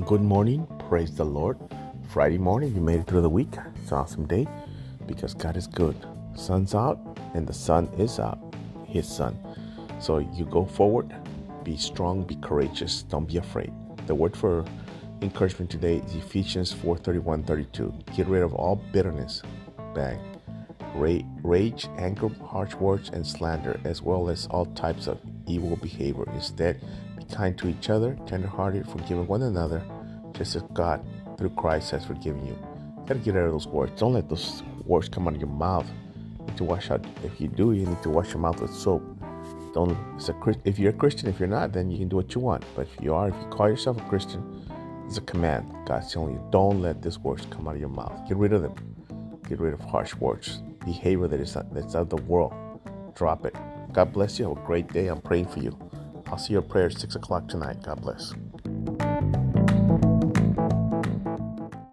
good morning. Praise the Lord. Friday morning, you made it through the week. It's an awesome day because God is good. Sun's out and the sun is out, His Son. So you go forward, be strong, be courageous, don't be afraid. The word for encouragement today is Ephesians 4 31 32. Get rid of all bitterness, bang, rage, anger, harsh words, and slander, as well as all types of evil behavior. Instead, be kind to each other, tenderhearted, forgiving one another, just as God, through Christ, has forgiven you. you gotta get rid of those words. Don't let those words come out of your mouth. You need to wash out. If you do, you need to wash your mouth with soap. Don't. It's a, if you're a Christian, if you're not, then you can do what you want. But if you are, if you call yourself a Christian, it's a command. God's telling you, don't let these words come out of your mouth. Get rid of them. Get rid of harsh words, behavior that is that's out of the world. Drop it. God bless you. Have a great day. I'm praying for you. I'll see your prayer at 6 o'clock tonight. God bless.